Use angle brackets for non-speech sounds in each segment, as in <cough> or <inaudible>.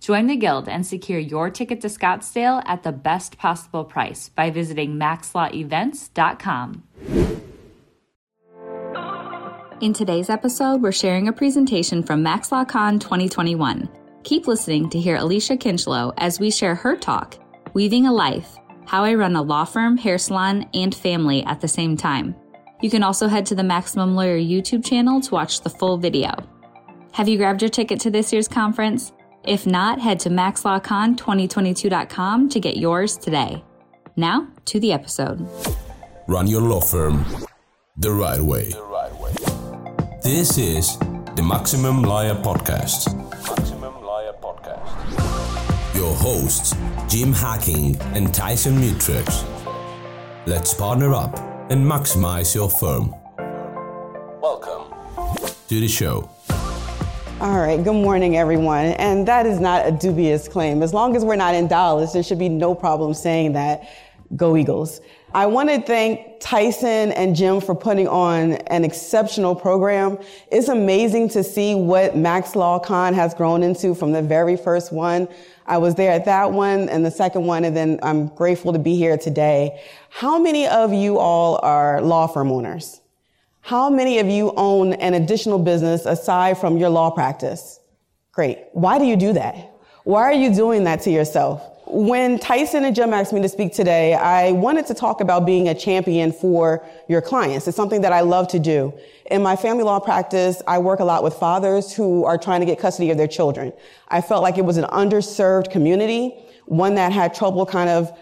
Join the Guild and secure your ticket to Scottsdale at the best possible price by visiting maxlawevents.com. In today's episode, we're sharing a presentation from MaxLawCon 2021. Keep listening to hear Alycia Kinchloe as we share her talk, Weaving a Life, how I run a law firm, hair salon, and family at the same time. You can also head to the Maximum Lawyer YouTube channel to watch the full video. Have you grabbed your ticket to this year's conference? If not, head to maxlawcon2022.com to get yours today. Now, to the episode. Run your law firm the right way. This is the Maximum Lawyer Podcast. Maximum Lawyer Podcast. Your hosts, Jim Hacking and Tyson Mutrux. Let's partner up and maximize your firm. Welcome to the show. All right, good morning, everyone. And that is not a dubious claim. As long as we're not in Dallas, there should be no problem saying that. Go Eagles. I want to thank Tyson and Jim for putting on an exceptional program. It's amazing to see what Max Law Con has grown into from the very first one. I was there at that one and the second one, and then I'm grateful to be here today. How many of you all are law firm owners? How many of you own an additional business aside from your law practice? Great. Why do you do that? Why are you doing that to yourself? When Tyson and Jim asked me to speak today, I wanted to talk about being a champion for your clients. It's something that I love to do. In my family law practice, I work a lot with fathers who are trying to get custody of their children. I felt like it was an underserved community, one that had trouble kind of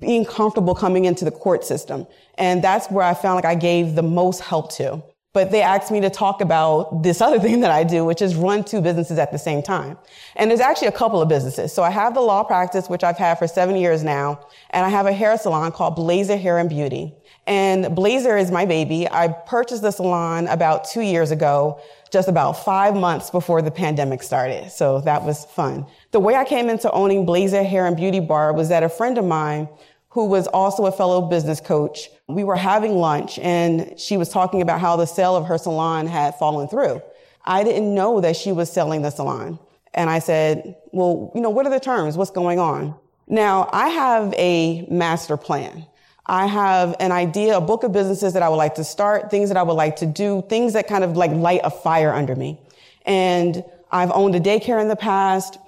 being comfortable coming into the court system. And that's where I found like I gave the most help to. But they asked me to talk about this other <laughs> thing that I do, which is run two businesses at the same time. And there's actually a couple of businesses. So I have the law practice, which I've had for seven years now, and I have a hair salon called Blazer Hair and Beauty. And Blazer is my baby. I purchased the salon about two years ago, just about five months before the pandemic started. So that was fun. The way I came into owning Blazer Hair and Beauty Bar was that a friend of mine who was also a fellow business coach. We were having lunch and she was talking about how the sale of her salon had fallen through. I didn't know that she was selling the salon. And I said, well, you know, what are the terms? What's going on? Now, I have a master plan. I have an idea, a book of businesses that I would like to start, things that I would like to do, things that kind of like light a fire under me. And I've owned a daycare in the past.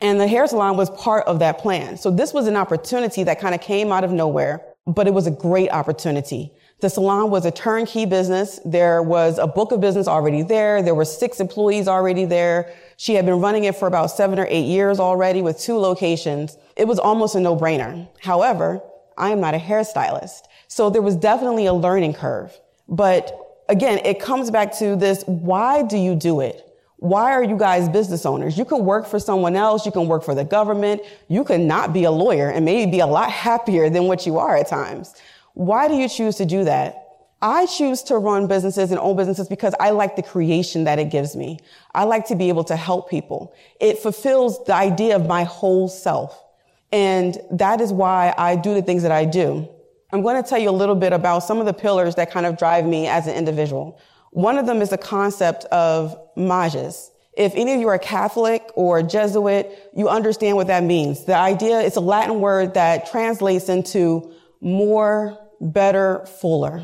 And the hair salon was part of that plan. So this was an opportunity that kind of came out of nowhere, but it was a great opportunity. The salon was a turnkey business. There was a book of business already there. There were six employees already there. She had been running it for about seven or eight years already with two locations. It was almost a no-brainer. However, I am not a hairstylist. So there was definitely a learning curve. But again, it comes back to this, why do you do it? Why are you guys business owners? You can work for someone else. You can work for the government. You can not be a lawyer and maybe be a lot <laughs> happier than what you are at times. Why do you choose to do that? I choose to run businesses and own businesses because I like the creation that it gives me. I like to be able to help people. It fulfills the idea of my whole self. And that is why I do the things that I do. I'm going to tell you a little bit about some of the pillars that kind of drive me as an individual. One of them is the concept of magis. If any of you are Catholic or Jesuit, you understand what that means. The idea, it's a Latin word that translates into more, better, fuller.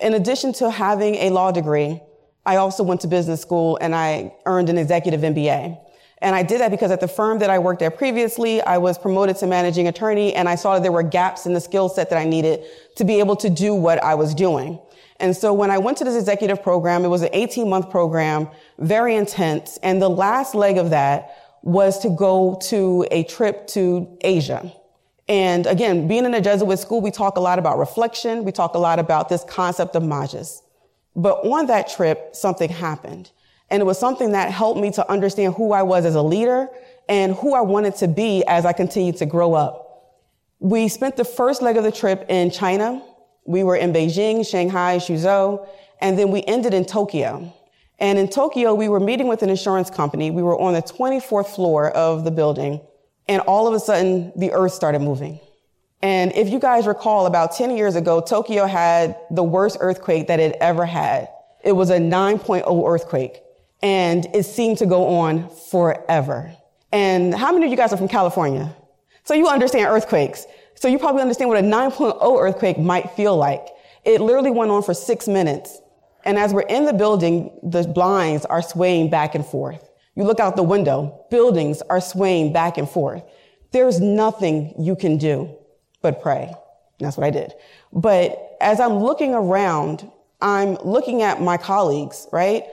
In addition to having a law degree, I also went to business school and I earned an executive MBA. And I did that because at the firm that I worked at previously, I was promoted to managing attorney and I saw that there were gaps in the skill set that I needed to be able to do what I was doing. And so when I went to this executive program, it was an 18 month program, very intense. And the last leg of that was to go to a trip to Asia. And again, being in a Jesuit school, we talk a lot about reflection. We talk a lot about this concept of magis. But on that trip, something happened. And it was something that helped me to understand who I was as a leader and who I wanted to be as I continued to grow up. We spent the first leg of the trip in China. We were in Beijing, Shanghai, Suzhou, and then we ended in Tokyo. And in Tokyo, we were meeting with an insurance company. We were on the 24th floor of the building, and all of a sudden, the earth started moving. And if you guys recall, about 10 years ago, Tokyo had the worst earthquake that it ever had. It was a 9.0 earthquake, and it seemed to go on forever. And how many of you guys are from California? So you understand earthquakes. So you probably understand what a 9.0 earthquake might feel like. It literally went on for six minutes. And as we're in the building, the blinds are swaying back and forth. You look out the window, buildings are swaying back and forth. There's nothing you can do but pray. that's what I did. But as I'm looking around, I'm looking at my colleagues, right?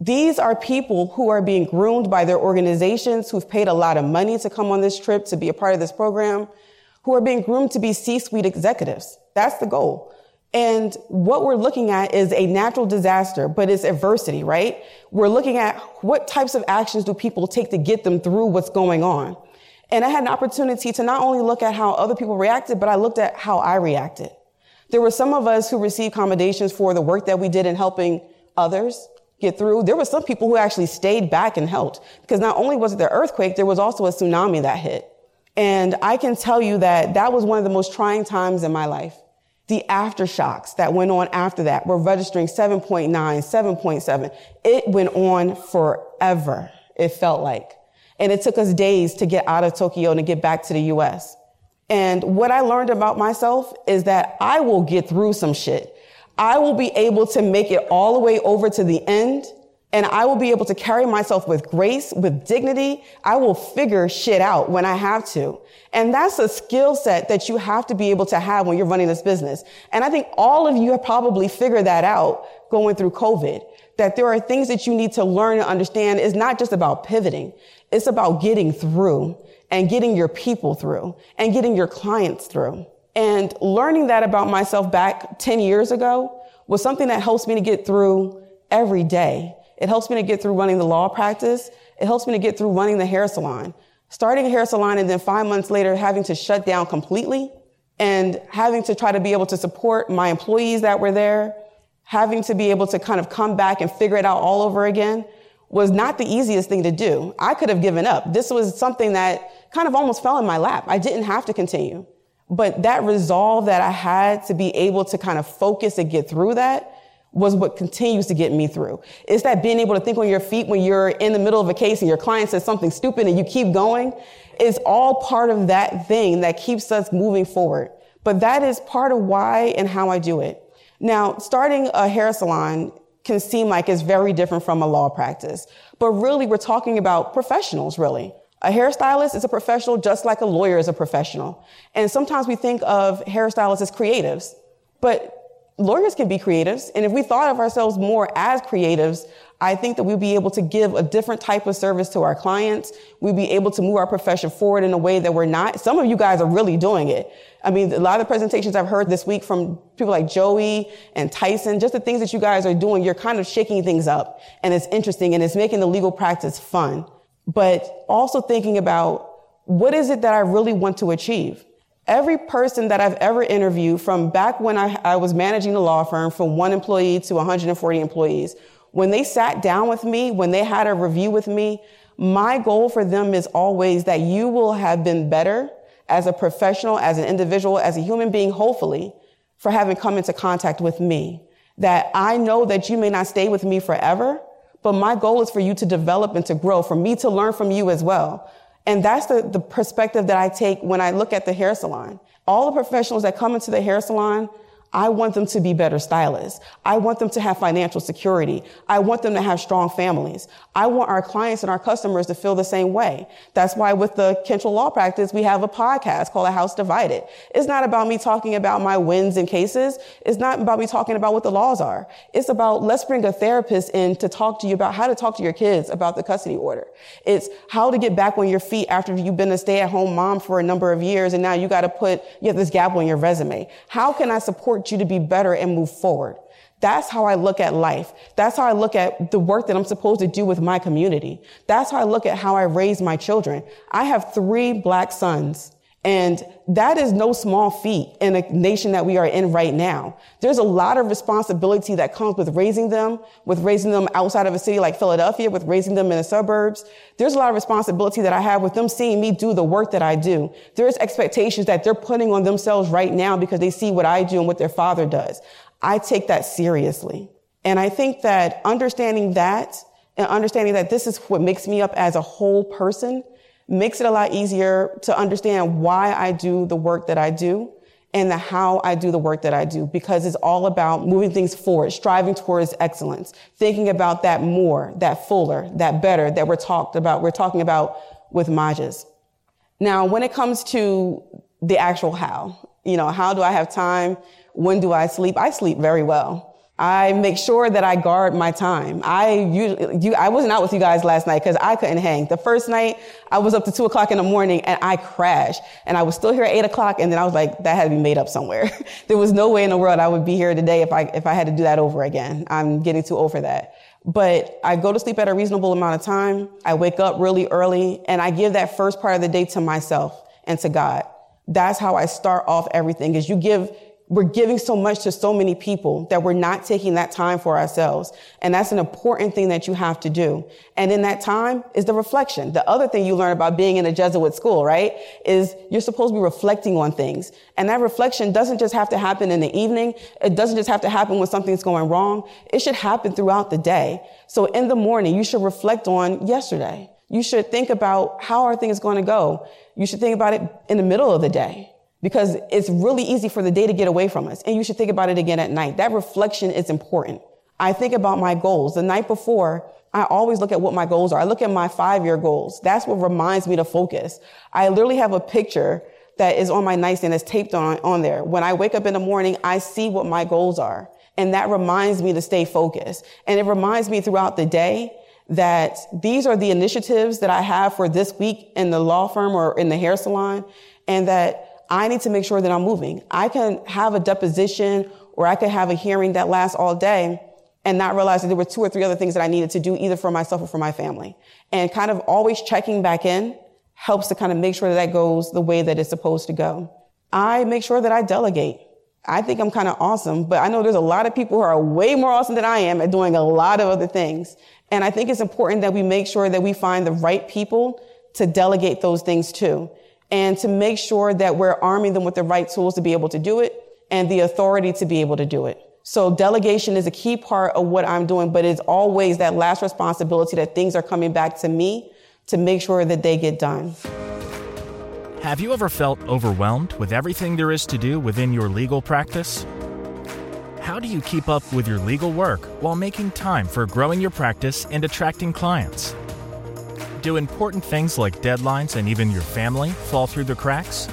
These are people who are being groomed by their organizations who've paid a lot of money to come on this trip to be a part of this program, who are being groomed to be C-suite executives. That's the goal. And what we're looking at is a natural disaster, but it's adversity, right? We're looking at what types of actions do people take to get them through what's going on. And I had an opportunity to not only look at how other people reacted, but I looked at how I reacted. There were some of us who received commendations for the work that we did in helping others get through. There were some people who actually stayed back and helped because not only was it the earthquake, there was also a tsunami that hit. And I can tell you that that was one of the most trying times in my life. The aftershocks that went on after that were registering 7.9, 7.7. It went on forever. It felt like. And it took us days to get out of Tokyo and to get back to the US. And what I learned about myself is that I will get through some shit. I will be able to make it all the way over to the end and I will be able to carry myself with grace, with dignity. I will figure shit out when I have to. And that's a skill set that you have to be able to have when you're running this business. And I think all of you have probably figured that out going through COVID, that there are things that you need to learn and understand is not just about pivoting. It's about getting through and getting your people through and getting your clients through. And learning that about myself back 10 years ago was something that helps me to get through every day. It helps me to get through running the law practice. It helps me to get through running the hair salon. Starting a hair salon and then five months later having to shut down completely and having to try to be able to support my employees that were there, having to be able to kind of come back and figure it out all over again was not the easiest thing to do. I could have given up. This was something that kind of almost fell in my lap. I didn't have to continue. But that resolve that I had to be able to kind of focus and get through that was what continues to get me through. It's that being able to think on your feet when you're in the middle of a case and your client says something stupid and you keep going. It's all part of that thing that keeps us moving forward. But that is part of why and how I do it. Now, starting a hair salon can seem like it's very different from a law practice. But really, we're talking about professionals, really. A hairstylist is a professional just like a lawyer is a professional. And sometimes we think of hairstylists as creatives, but lawyers can be creatives. And if we thought of ourselves more as creatives, I think that we'd be able to give a different type of service to our clients. We'd be able to move our profession forward in a way that we're not. Some of you guys are really doing it. I mean, a lot of the presentations I've heard this week from people like Joey and Tyson, just the things that you guys are doing, you're kind of shaking things up and it's interesting and it's making the legal practice fun. But also thinking about what is it that I really want to achieve? Every person that I've ever interviewed from back when I, I was managing a law firm from one employee to 140 employees, when they sat down with me, when they had a review with me, my goal for them is always that you will have been better as a professional, as an individual, as a human being, hopefully, for having come into contact with me. That I know that you may not stay with me forever, but my goal is for you to develop and to grow, for me to learn from you as well. And that's the, the perspective that I take when I look at the hair salon. All the professionals that come into the hair salon, I want them to be better stylists. I want them to have financial security. I want them to have strong families. I want our clients and our customers to feel the same way. That's why with the Kinchloe Law Practice, we have a podcast called A House Divided. It's not about me talking about my wins and cases. It's not about me talking about what the laws are. It's about let's bring a therapist in to talk to you about how to talk to your kids about the custody order. It's how to get back on your feet after you've been a stay-at-home mom for a number of years and now you got to put, you have this gap on your resume. How can I support you to be better and move forward. That's how I look at life. That's how I look at the work that I'm supposed to do with my community. That's how I look at how I raise my children. I have three black sons. And that is no small feat in a nation that we are in right now. There's a lot of responsibility that comes with raising them, with raising them outside of a city like Philadelphia, with raising them in the suburbs. There's a lot of responsibility that I have with them seeing me do the work that I do. There's expectations that they're putting on themselves right now because they see what I do and what their father does. I take that seriously. And I think that understanding that and understanding that this is what makes me up as a whole person makes it a lot easier to understand why I do the work that I do and the how I do the work that I do because it's all about moving things forward, striving towards excellence, thinking about that more, that fuller, that better that we're talked about, we're talking about with Magis. Now, when it comes to the actual how, you know, how do I have time? When do I sleep? I sleep very well. I make sure that I guard my time. I usually, you, I wasn't out with you guys last night because I couldn't hang. The first night I was up to two o'clock in the morning and I crashed and I was still here at eight o'clock and then I was like, that had to be made up somewhere. <laughs> there was no way in the world I would be here today if I, if I had to do that over again. I'm getting too old for that. But I go to sleep at a reasonable amount of time. I wake up really early and I give that first part of the day to myself and to God. That's how I start off everything is you give we're giving so much to so many people that we're not taking that time for ourselves. And that's an important thing that you have to do. And in that time is the reflection. The other thing you learn about being in a Jesuit school, right? Is you're supposed to be reflecting on things. And that reflection doesn't just have to happen in the evening. It doesn't just have to happen when something's going wrong. It should happen throughout the day. So in the morning, you should reflect on yesterday. You should think about how are things going to go. You should think about it in the middle of the day because it's really easy for the day to get away from us. And you should think about it again at night. That reflection is important. I think about my goals. The night before, I always look at what my goals are. I look at my five year goals. That's what reminds me to focus. I literally have a picture that is on my nightstand that's taped on, on there. When I wake up in the morning, I see what my goals are. And that reminds me to stay focused. And it reminds me throughout the day that these are the initiatives that I have for this week in the law firm or in the hair salon. And that I need to make sure that I'm moving. I can have a deposition or I could have a hearing that lasts all day and not realize that there were two or three other things that I needed to do either for myself or for my family. And kind of always checking back in helps to kind of make sure that that goes the way that it's supposed to go. I make sure that I delegate. I think I'm kind of awesome, but I know there's a lot of people who are way more awesome than I am at doing a lot of other things. And I think it's important that we make sure that we find the right people to delegate those things to and to make sure that we're arming them with the right tools to be able to do it and the authority to be able to do it. So delegation is a key part of what I'm doing, but it's always that last responsibility that things are coming back to me to make sure that they get done. Have you ever felt overwhelmed with everything there is to do within your legal practice? How do you keep up with your legal work while making time for growing your practice and attracting clients? Do important things like deadlines and even your family fall through the cracks?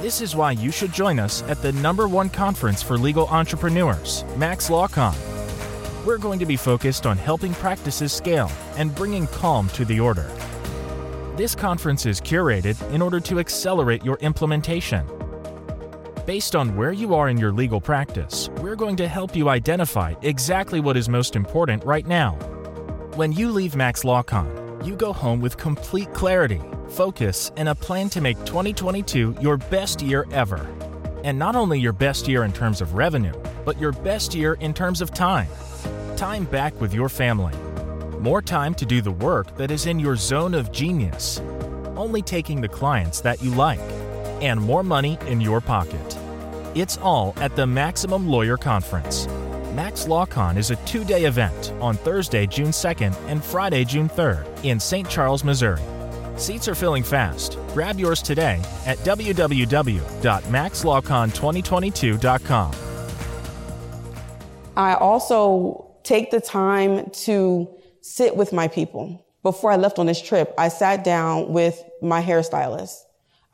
This is why you should join us at the number one conference for legal entrepreneurs, Max LawCon. We're going to be focused on helping practices scale and bringing calm to the order. This conference is curated in order to accelerate your implementation. Based on where you are in your legal practice, we're going to help you identify exactly what is most important right now. When you leave Max LawCon, you go home with complete clarity, focus, and a plan to make 2022 your best year ever. And not only your best year in terms of revenue, but your best year in terms of time. Time back with your family. More time to do the work that is in your zone of genius. Only taking the clients that you like. And more money in your pocket. It's all at the Maximum Lawyer Conference. Max LawCon is a two day event on Thursday, June 2nd and Friday, June 3rd in St. Charles, Missouri. Seats are filling fast. Grab yours today at www.maxlawcon2022.com. I also take the time to sit with my people. Before I left on this trip, I sat down with my hairstylist.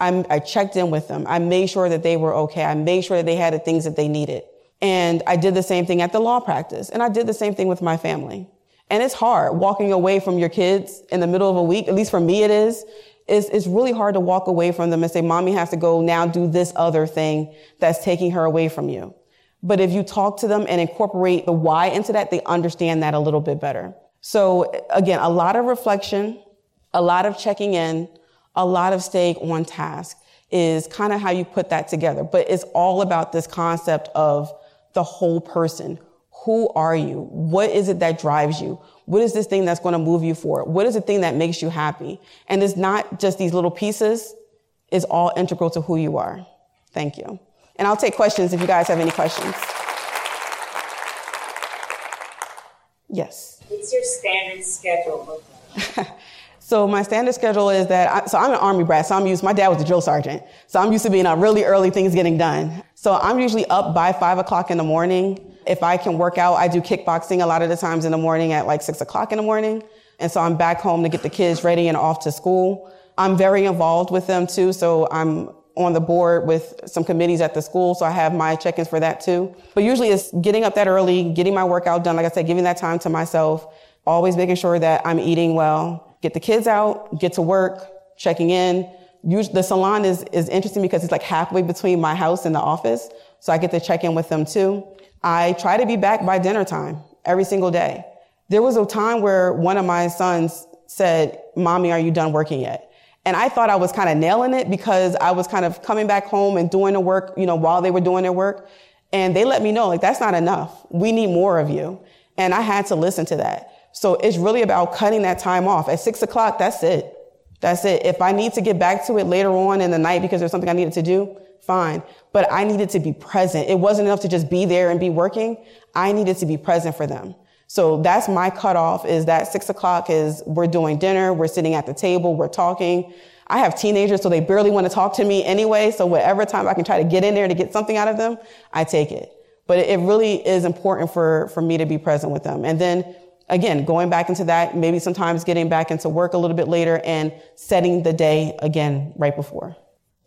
I, I checked in with them. I made sure that they were okay. I made sure that they had the things that they needed. And I did the same thing at the law practice. And I did the same thing with my family. And it's hard walking away from your kids in the middle of a week. At least for me, it is. It's, it's really hard to walk away from them and say, mommy has to go now do this other thing that's taking her away from you. But if you talk to them and incorporate the why into that, they understand that a little bit better. So again, a lot of reflection, a lot of checking in, a lot of staying on task is kind of how you put that together. But it's all about this concept of the whole person. Who are you? What is it that drives you? What is this thing that's going to move you forward? What is the thing that makes you happy? And it's not just these little pieces. It's all integral to who you are. Thank you. And I'll take questions if you guys have any questions. Yes. What's your standard schedule look like? <laughs> So my standard schedule is that, I, so I'm an army brat, so I'm used, my dad was a drill sergeant. So I'm used to being up really early, things getting done. So I'm usually up by five o'clock in the morning. If I can work out, I do kickboxing a lot of the times in the morning at like six o'clock in the morning. And so I'm back home to get the kids ready and off to school. I'm very involved with them too. So I'm on the board with some committees at the school. So I have my check-ins for that too. But usually it's getting up that early, getting my workout done. Like I said, giving that time to myself, always making sure that I'm eating well, get the kids out, get to work, checking in. Usually, the salon is, is interesting because it's like halfway between my house and the office. So I get to check in with them too. I try to be back by dinner time every single day. There was a time where one of my sons said, mommy, are you done working yet? And I thought I was kind of nailing it because I was kind of coming back home and doing the work, you know, while they were doing their work. And they let me know, like, that's not enough. We need more of you. And I had to listen to that. So it's really about cutting that time off. At six o'clock, that's it. That's it. If I need to get back to it later on in the night because there's something I needed to do, fine. But I needed to be present. It wasn't enough to just be there and be working. I needed to be present for them. So that's my cutoff is that six o'clock is we're doing dinner, we're sitting at the table, we're talking. I have teenagers, so they barely want to talk to me anyway. So whatever time I can try to get in there to get something out of them, I take it. But it really is important for, for me to be present with them. And then again, going back into that, maybe sometimes getting back into work a little bit later and setting the day again right before.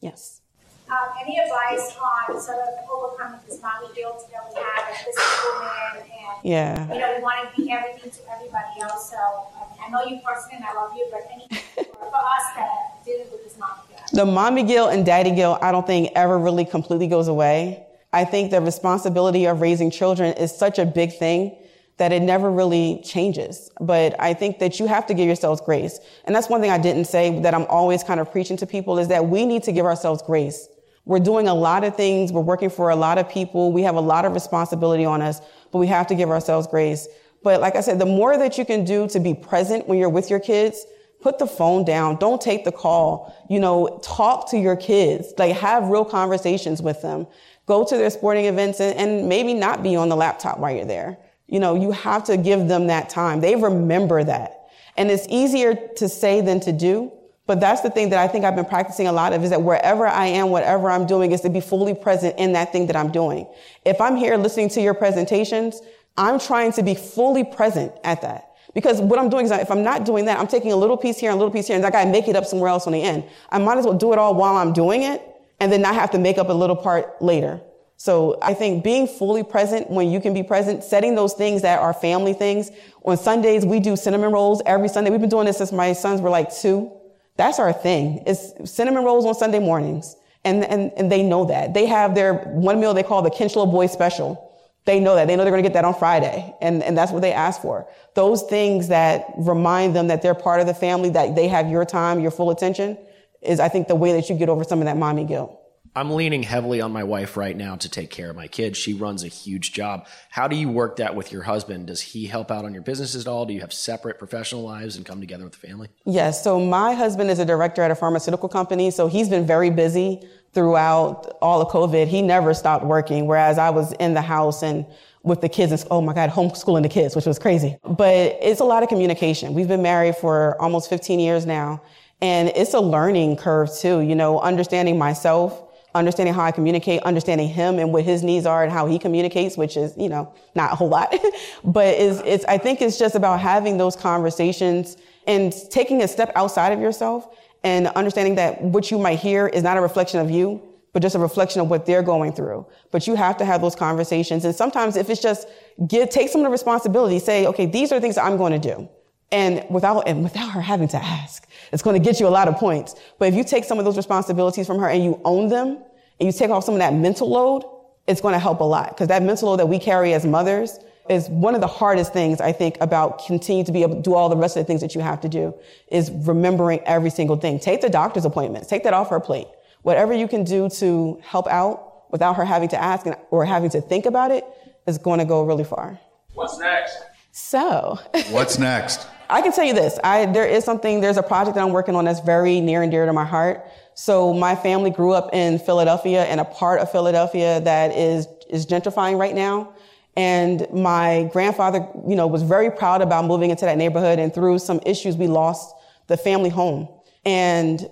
Yes. Um, any advice on sort of overcoming this mommy guilt that we have as business women and yeah. you know we want to be everything to everybody else. So um, I know you personally and I love you, but any <laughs> for, for us that dealing with this mommy guilt. The mommy guilt and daddy guilt, I don't think ever really completely goes away. I think the responsibility of raising children is such a big thing that it never really changes. But I think that you have to give yourselves grace. And that's one thing I didn't say that I'm always kind of preaching to people is that we need to give ourselves grace. We're doing a lot of things. We're working for a lot of people. We have a lot of responsibility on us, but we have to give ourselves grace. But like I said, the more that you can do to be present when you're with your kids, put the phone down. Don't take the call. You know, talk to your kids. Like have real conversations with them. Go to their sporting events and, and maybe not be on the laptop while you're there. You know, you have to give them that time. They remember that. And it's easier to say than to do. But that's the thing that I think I've been practicing a lot of is that wherever I am, whatever I'm doing is to be fully present in that thing that I'm doing. If I'm here listening to your presentations, I'm trying to be fully present at that. Because what I'm doing is if I'm not doing that, I'm taking a little piece here and a little piece here and I gotta make it up somewhere else on the end. I might as well do it all while I'm doing it and then not have to make up a little part later. So I think being fully present when you can be present, setting those things that are family things. On Sundays, we do cinnamon rolls every Sunday. We've been doing this since my sons were like two. That's our thing. It's cinnamon rolls on Sunday mornings. And, and, and they know that. They have their one meal they call the Kinchloe Boy Special. They know that. They know they're going to get that on Friday. And, and that's what they ask for. Those things that remind them that they're part of the family, that they have your time, your full attention, is I think the way that you get over some of that mommy guilt. I'm leaning heavily on my wife right now to take care of my kids. She runs a huge job. How do you work that with your husband? Does he help out on your businesses at all? Do you have separate professional lives and come together with the family? Yes. So my husband is a director at a pharmaceutical company. So he's been very busy throughout all of COVID. He never stopped working, whereas I was in the house and with the kids and, oh my God, homeschooling the kids, which was crazy. But it's a lot of communication. We've been married for almost 15 years now. And it's a learning curve too, you know, understanding myself, understanding how I communicate, understanding him and what his needs are and how he communicates, which is, you know, not a whole lot. <laughs> but is it's I think it's just about having those conversations and taking a step outside of yourself and understanding that what you might hear is not a reflection of you, but just a reflection of what they're going through. But you have to have those conversations. And sometimes if it's just give, take some of the responsibility, say, okay, these are things I'm going to do. And without, and without her having to ask, it's going to get you a lot of points. But if you take some of those responsibilities from her and you own them and you take off some of that mental load, it's going to help a lot. Because that mental load that we carry as mothers is one of the hardest things I think about continuing to be able to do all the rest of the things that you have to do is remembering every single thing. Take the doctor's appointments. Take that off her plate. Whatever you can do to help out without her having to ask or having to think about it is going to go really far. What's next? So, <laughs> what's next? I can tell you this. I, there is something, there's a project that I'm working on that's very near and dear to my heart. So my family grew up in Philadelphia and a part of Philadelphia that is, is gentrifying right now. And my grandfather, you know, was very proud about moving into that neighborhood. And through some issues, we lost the family home. And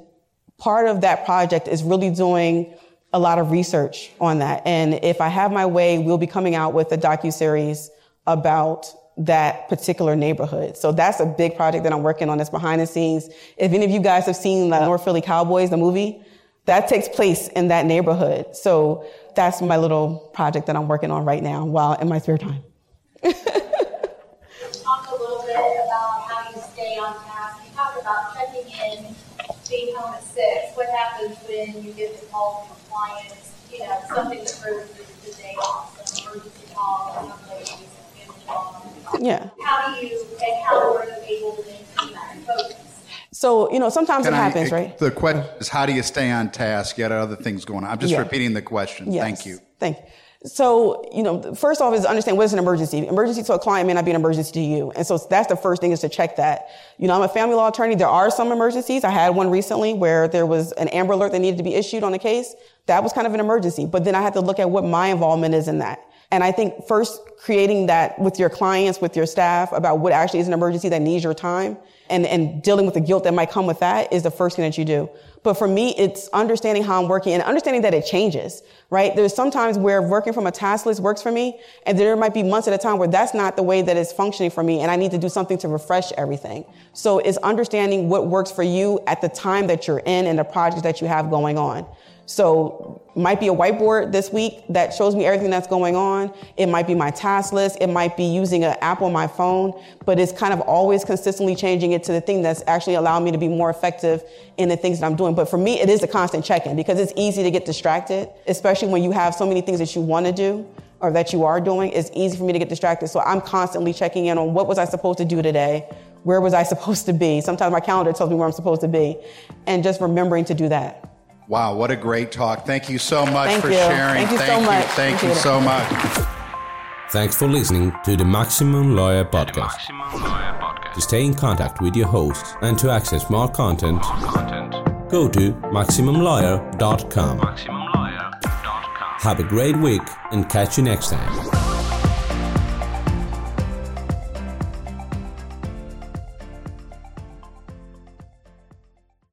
part of that project is really doing a lot of research on that. And if I have my way, we'll be coming out with a docu-series about that particular neighborhood. So that's a big project that I'm working on that's behind the scenes. If any of you guys have seen the North Philly Cowboys, the movie, that takes place in that neighborhood. So that's my little project that I'm working on right now while in my spare time. Talk a little bit about how you stay on task. You talk about checking in, being home at six. What happens when you get the call from a client? You know, something that the day off, some emergency call, some ladies, family call. Yeah. How do you, and how are you able to maintain that focus? So, you know, sometimes Can it I- happens, right? The question is, how do you stay on task? You got other things going on. I'm just Yeah. repeating the question. Yes. Thank you. Thank you. So, you know, first off is understand what is an emergency. Emergency to a client may not be an emergency to you. And so that's the first thing is to check that. You know, I'm a family law attorney. There are some emergencies. I had one recently where there was an Amber Alert that needed to be issued on a case. That was kind of an emergency. But then I had to look at what my involvement is in that. And I think first creating that with your clients, with your staff about what actually is an emergency that needs your time and, and dealing with the guilt that might come with that is the first thing that you do. But for me, it's understanding how I'm working and understanding that it changes, right? There's sometimes where working from a task list works for me, and there might be months at a time where that's not the way that it's functioning for me, and I need to do something to refresh everything. So it's understanding what works for you at the time that you're in and the projects that you have going on. So might be a whiteboard this week that shows me everything that's going on. It might be my task list. It might be using an app on my phone, but it's kind of always consistently changing it to the thing that's actually allowing me to be more effective in the things that I'm doing. But for me, it is a constant check-in because it's easy to get distracted, especially when you have so many things that you want to do or that you are doing. It's easy for me to get distracted. So I'm constantly checking in on what was I supposed to do today? Where was I <laughs> supposed to be? Sometimes my calendar tells me where I'm supposed to be and just remembering to do that. Wow, what a great talk. Thank you so much Thank for you. sharing. Thank you so much. Thank Appreciate you it. so much. Thanks for listening to the Maximum Lawyer Podcast. Maximum Lawyer Podcast. To stay in contact with your host and to access more content, go to MaximumLawyer.com. Have a great week and catch you next time.